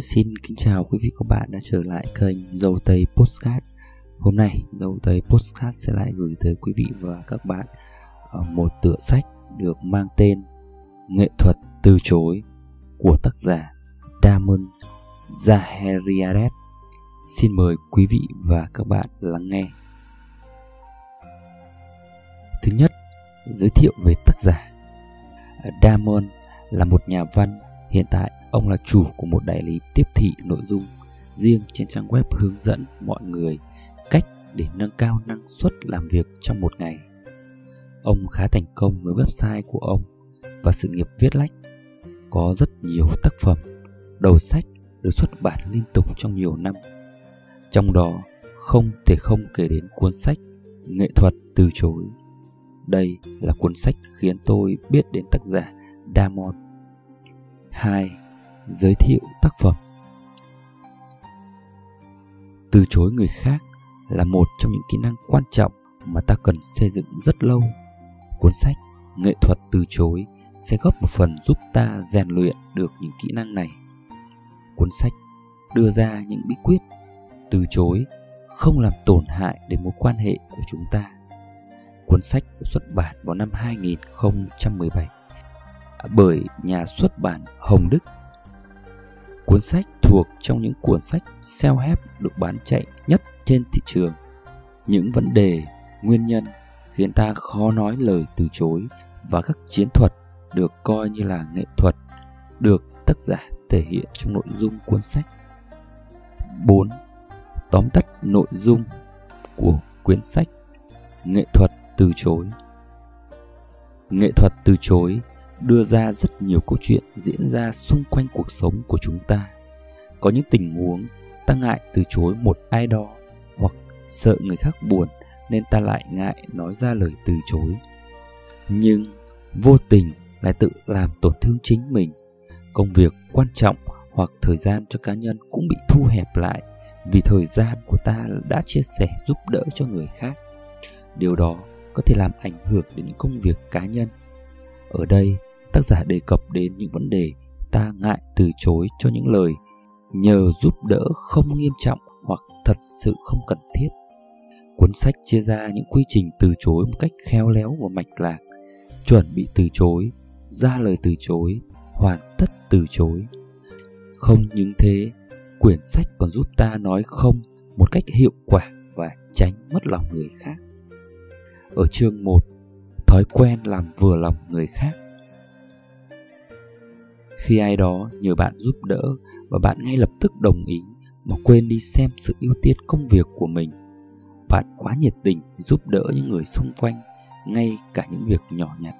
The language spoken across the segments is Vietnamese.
xin kính chào quý vị các bạn đã trở lại kênh Dâu Tây Postcard Hôm nay Dâu Tây Postcard sẽ lại gửi tới quý vị và các bạn ờ, một tựa sách được mang tên Nghệ thuật từ chối của tác giả Damon Zaheriadet Xin mời quý vị và các bạn lắng nghe. Thứ nhất, giới thiệu về tác giả. Ờ, Damon là một nhà văn Hiện tại, ông là chủ của một đại lý tiếp thị nội dung riêng trên trang web hướng dẫn mọi người cách để nâng cao năng suất làm việc trong một ngày. Ông khá thành công với website của ông và sự nghiệp viết lách. Có rất nhiều tác phẩm, đầu sách được xuất bản liên tục trong nhiều năm. Trong đó, không thể không kể đến cuốn sách Nghệ thuật từ chối. Đây là cuốn sách khiến tôi biết đến tác giả Damon 2. Giới thiệu tác phẩm Từ chối người khác là một trong những kỹ năng quan trọng mà ta cần xây dựng rất lâu. Cuốn sách Nghệ thuật từ chối sẽ góp một phần giúp ta rèn luyện được những kỹ năng này. Cuốn sách đưa ra những bí quyết từ chối không làm tổn hại đến mối quan hệ của chúng ta. Cuốn sách được xuất bản vào năm 2017 bởi nhà xuất bản Hồng Đức. Cuốn sách thuộc trong những cuốn sách self-help được bán chạy nhất trên thị trường. Những vấn đề, nguyên nhân khiến ta khó nói lời từ chối và các chiến thuật được coi như là nghệ thuật được tác giả thể hiện trong nội dung cuốn sách. 4. Tóm tắt nội dung của quyển sách Nghệ thuật từ chối Nghệ thuật từ chối đưa ra rất nhiều câu chuyện diễn ra xung quanh cuộc sống của chúng ta. Có những tình huống ta ngại từ chối một ai đó hoặc sợ người khác buồn nên ta lại ngại nói ra lời từ chối. Nhưng vô tình lại tự làm tổn thương chính mình. Công việc quan trọng hoặc thời gian cho cá nhân cũng bị thu hẹp lại vì thời gian của ta đã chia sẻ giúp đỡ cho người khác. Điều đó có thể làm ảnh hưởng đến những công việc cá nhân. Ở đây tác giả đề cập đến những vấn đề ta ngại từ chối cho những lời nhờ giúp đỡ không nghiêm trọng hoặc thật sự không cần thiết. Cuốn sách chia ra những quy trình từ chối một cách khéo léo và mạch lạc, chuẩn bị từ chối, ra lời từ chối, hoàn tất từ chối. Không những thế, quyển sách còn giúp ta nói không một cách hiệu quả và tránh mất lòng người khác. Ở chương 1 thói quen làm vừa lòng người khác khi ai đó nhờ bạn giúp đỡ và bạn ngay lập tức đồng ý mà quên đi xem sự ưu tiên công việc của mình, bạn quá nhiệt tình giúp đỡ những người xung quanh, ngay cả những việc nhỏ nhặt.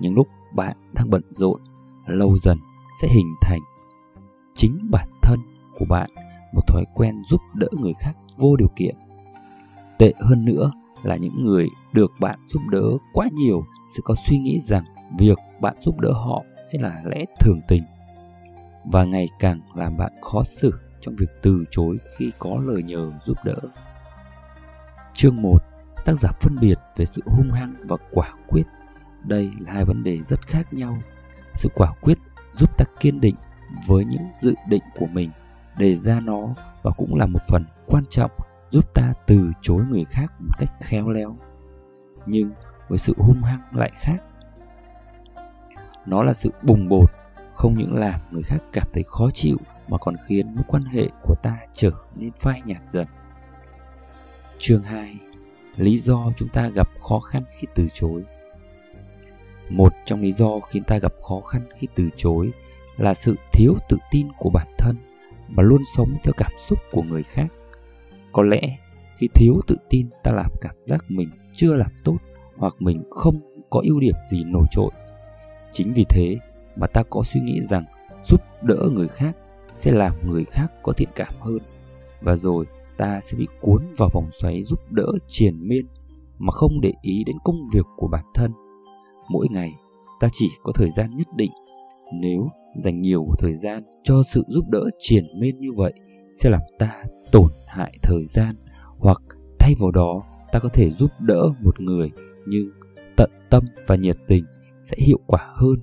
Những lúc bạn đang bận rộn, lâu dần sẽ hình thành chính bản thân của bạn, một thói quen giúp đỡ người khác vô điều kiện. Tệ hơn nữa là những người được bạn giúp đỡ quá nhiều sẽ có suy nghĩ rằng việc bạn giúp đỡ họ sẽ là lẽ thường tình và ngày càng làm bạn khó xử trong việc từ chối khi có lời nhờ giúp đỡ. Chương 1 Tác giả phân biệt về sự hung hăng và quả quyết. Đây là hai vấn đề rất khác nhau. Sự quả quyết giúp ta kiên định với những dự định của mình, đề ra nó và cũng là một phần quan trọng giúp ta từ chối người khác một cách khéo léo. Nhưng với sự hung hăng lại khác nó là sự bùng bột, không những làm người khác cảm thấy khó chịu, mà còn khiến mối quan hệ của ta trở nên phai nhạt dần. Chương 2 Lý do chúng ta gặp khó khăn khi từ chối Một trong lý do khiến ta gặp khó khăn khi từ chối là sự thiếu tự tin của bản thân và luôn sống theo cảm xúc của người khác. Có lẽ khi thiếu tự tin ta làm cảm giác mình chưa làm tốt hoặc mình không có ưu điểm gì nổi trội Chính vì thế mà ta có suy nghĩ rằng giúp đỡ người khác sẽ làm người khác có thiện cảm hơn và rồi ta sẽ bị cuốn vào vòng xoáy giúp đỡ triền miên mà không để ý đến công việc của bản thân. Mỗi ngày ta chỉ có thời gian nhất định. Nếu dành nhiều thời gian cho sự giúp đỡ triền miên như vậy, sẽ làm ta tổn hại thời gian hoặc thay vào đó, ta có thể giúp đỡ một người nhưng tận tâm và nhiệt tình sẽ hiệu quả hơn.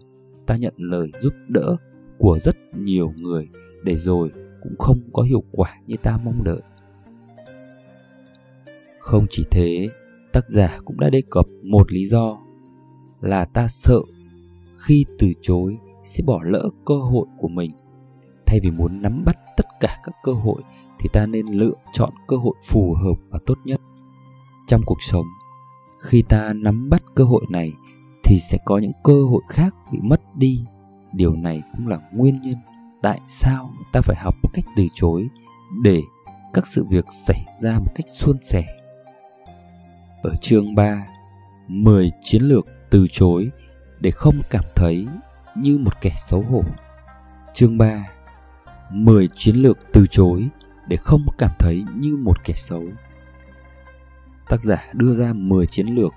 Ta nhận lời giúp đỡ của rất nhiều người để rồi cũng không có hiệu quả như ta mong đợi. Không chỉ thế, tác giả cũng đã đề cập một lý do là ta sợ khi từ chối sẽ bỏ lỡ cơ hội của mình. Thay vì muốn nắm bắt tất cả các cơ hội thì ta nên lựa chọn cơ hội phù hợp và tốt nhất trong cuộc sống. Khi ta nắm bắt cơ hội này thì sẽ có những cơ hội khác bị mất đi. Điều này cũng là nguyên nhân tại sao ta phải học cách từ chối để các sự việc xảy ra một cách suôn sẻ. Ở chương 3 10 chiến lược từ chối để không cảm thấy như một kẻ xấu hổ. Chương 3 10 chiến lược từ chối để không cảm thấy như một kẻ xấu. Tác giả đưa ra 10 chiến lược,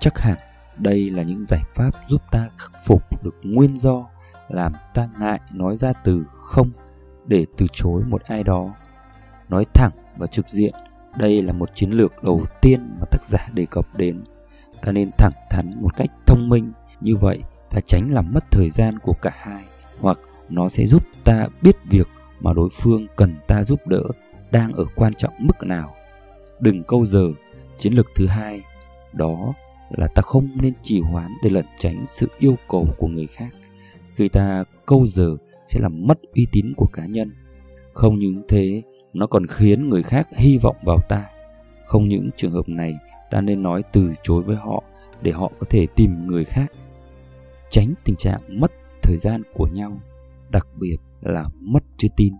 chắc hẳn đây là những giải pháp giúp ta khắc phục được nguyên do làm ta ngại nói ra từ không để từ chối một ai đó. Nói thẳng và trực diện, đây là một chiến lược đầu tiên mà tác giả đề cập đến. Ta nên thẳng thắn một cách thông minh, như vậy ta tránh làm mất thời gian của cả hai, hoặc nó sẽ giúp ta biết việc mà đối phương cần ta giúp đỡ đang ở quan trọng mức nào. Đừng câu giờ, chiến lược thứ hai, đó là ta không nên trì hoãn để lẩn tránh sự yêu cầu của người khác. Khi ta câu giờ sẽ làm mất uy tín của cá nhân. Không những thế, nó còn khiến người khác hy vọng vào ta. Không những trường hợp này, ta nên nói từ chối với họ để họ có thể tìm người khác. Tránh tình trạng mất thời gian của nhau, đặc biệt là mất chữ tin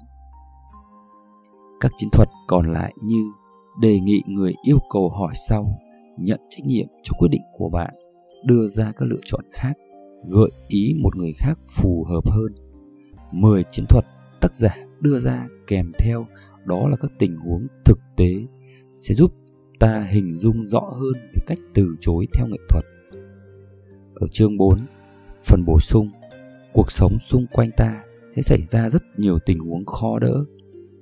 các chiến thuật còn lại như đề nghị người yêu cầu hỏi sau nhận trách nhiệm cho quyết định của bạn đưa ra các lựa chọn khác gợi ý một người khác phù hợp hơn 10 chiến thuật tác giả đưa ra kèm theo đó là các tình huống thực tế sẽ giúp ta hình dung rõ hơn về cách từ chối theo nghệ thuật. Ở chương 4, phần bổ sung, cuộc sống xung quanh ta sẽ xảy ra rất nhiều tình huống khó đỡ.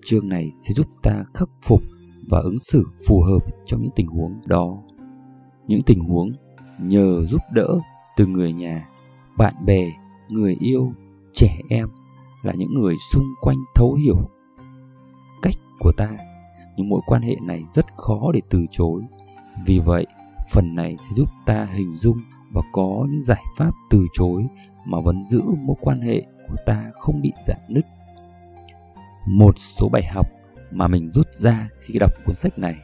Chương này sẽ giúp ta khắc phục và ứng xử phù hợp trong những tình huống đó. Những tình huống nhờ giúp đỡ từ người nhà, bạn bè, người yêu, trẻ em là những người xung quanh thấu hiểu cách của ta. Nhưng mối quan hệ này rất khó để từ chối. Vì vậy phần này sẽ giúp ta hình dung và có những giải pháp từ chối mà vẫn giữ mối quan hệ của ta không bị rạn nứt. Một số bài học mà mình rút ra khi đọc cuốn sách này.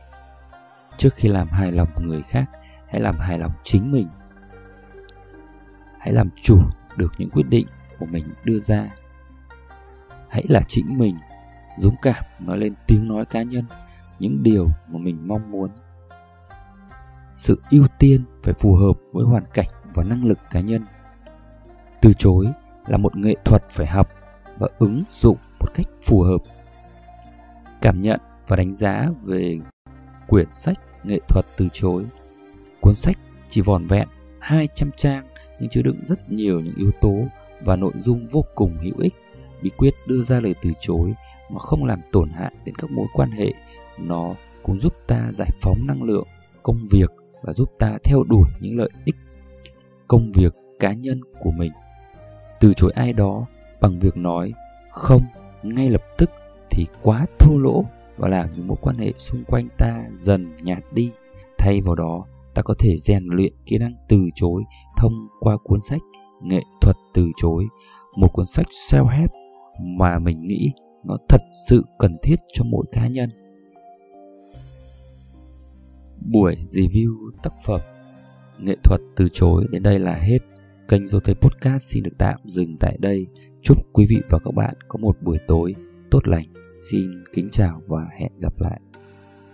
Trước khi làm hài lòng người khác hãy làm hài lòng chính mình. Hãy làm chủ được những quyết định của mình đưa ra. Hãy là chính mình, dũng cảm nói lên tiếng nói cá nhân những điều mà mình mong muốn. Sự ưu tiên phải phù hợp với hoàn cảnh và năng lực cá nhân. Từ chối là một nghệ thuật phải học và ứng dụng một cách phù hợp. Cảm nhận và đánh giá về quyển sách nghệ thuật từ chối cuốn sách chỉ vòn vẹn 200 trang nhưng chứa đựng rất nhiều những yếu tố và nội dung vô cùng hữu ích. Bí quyết đưa ra lời từ chối mà không làm tổn hại đến các mối quan hệ, nó cũng giúp ta giải phóng năng lượng, công việc và giúp ta theo đuổi những lợi ích công việc cá nhân của mình. Từ chối ai đó bằng việc nói không ngay lập tức thì quá thô lỗ và làm những mối quan hệ xung quanh ta dần nhạt đi. Thay vào đó ta có thể rèn luyện kỹ năng từ chối thông qua cuốn sách nghệ thuật từ chối. Một cuốn sách self-help mà mình nghĩ nó thật sự cần thiết cho mỗi cá nhân. Buổi review tác phẩm nghệ thuật từ chối đến đây là hết. Kênh Dô Tây Podcast xin được tạm dừng tại đây. Chúc quý vị và các bạn có một buổi tối tốt lành. Xin kính chào và hẹn gặp lại.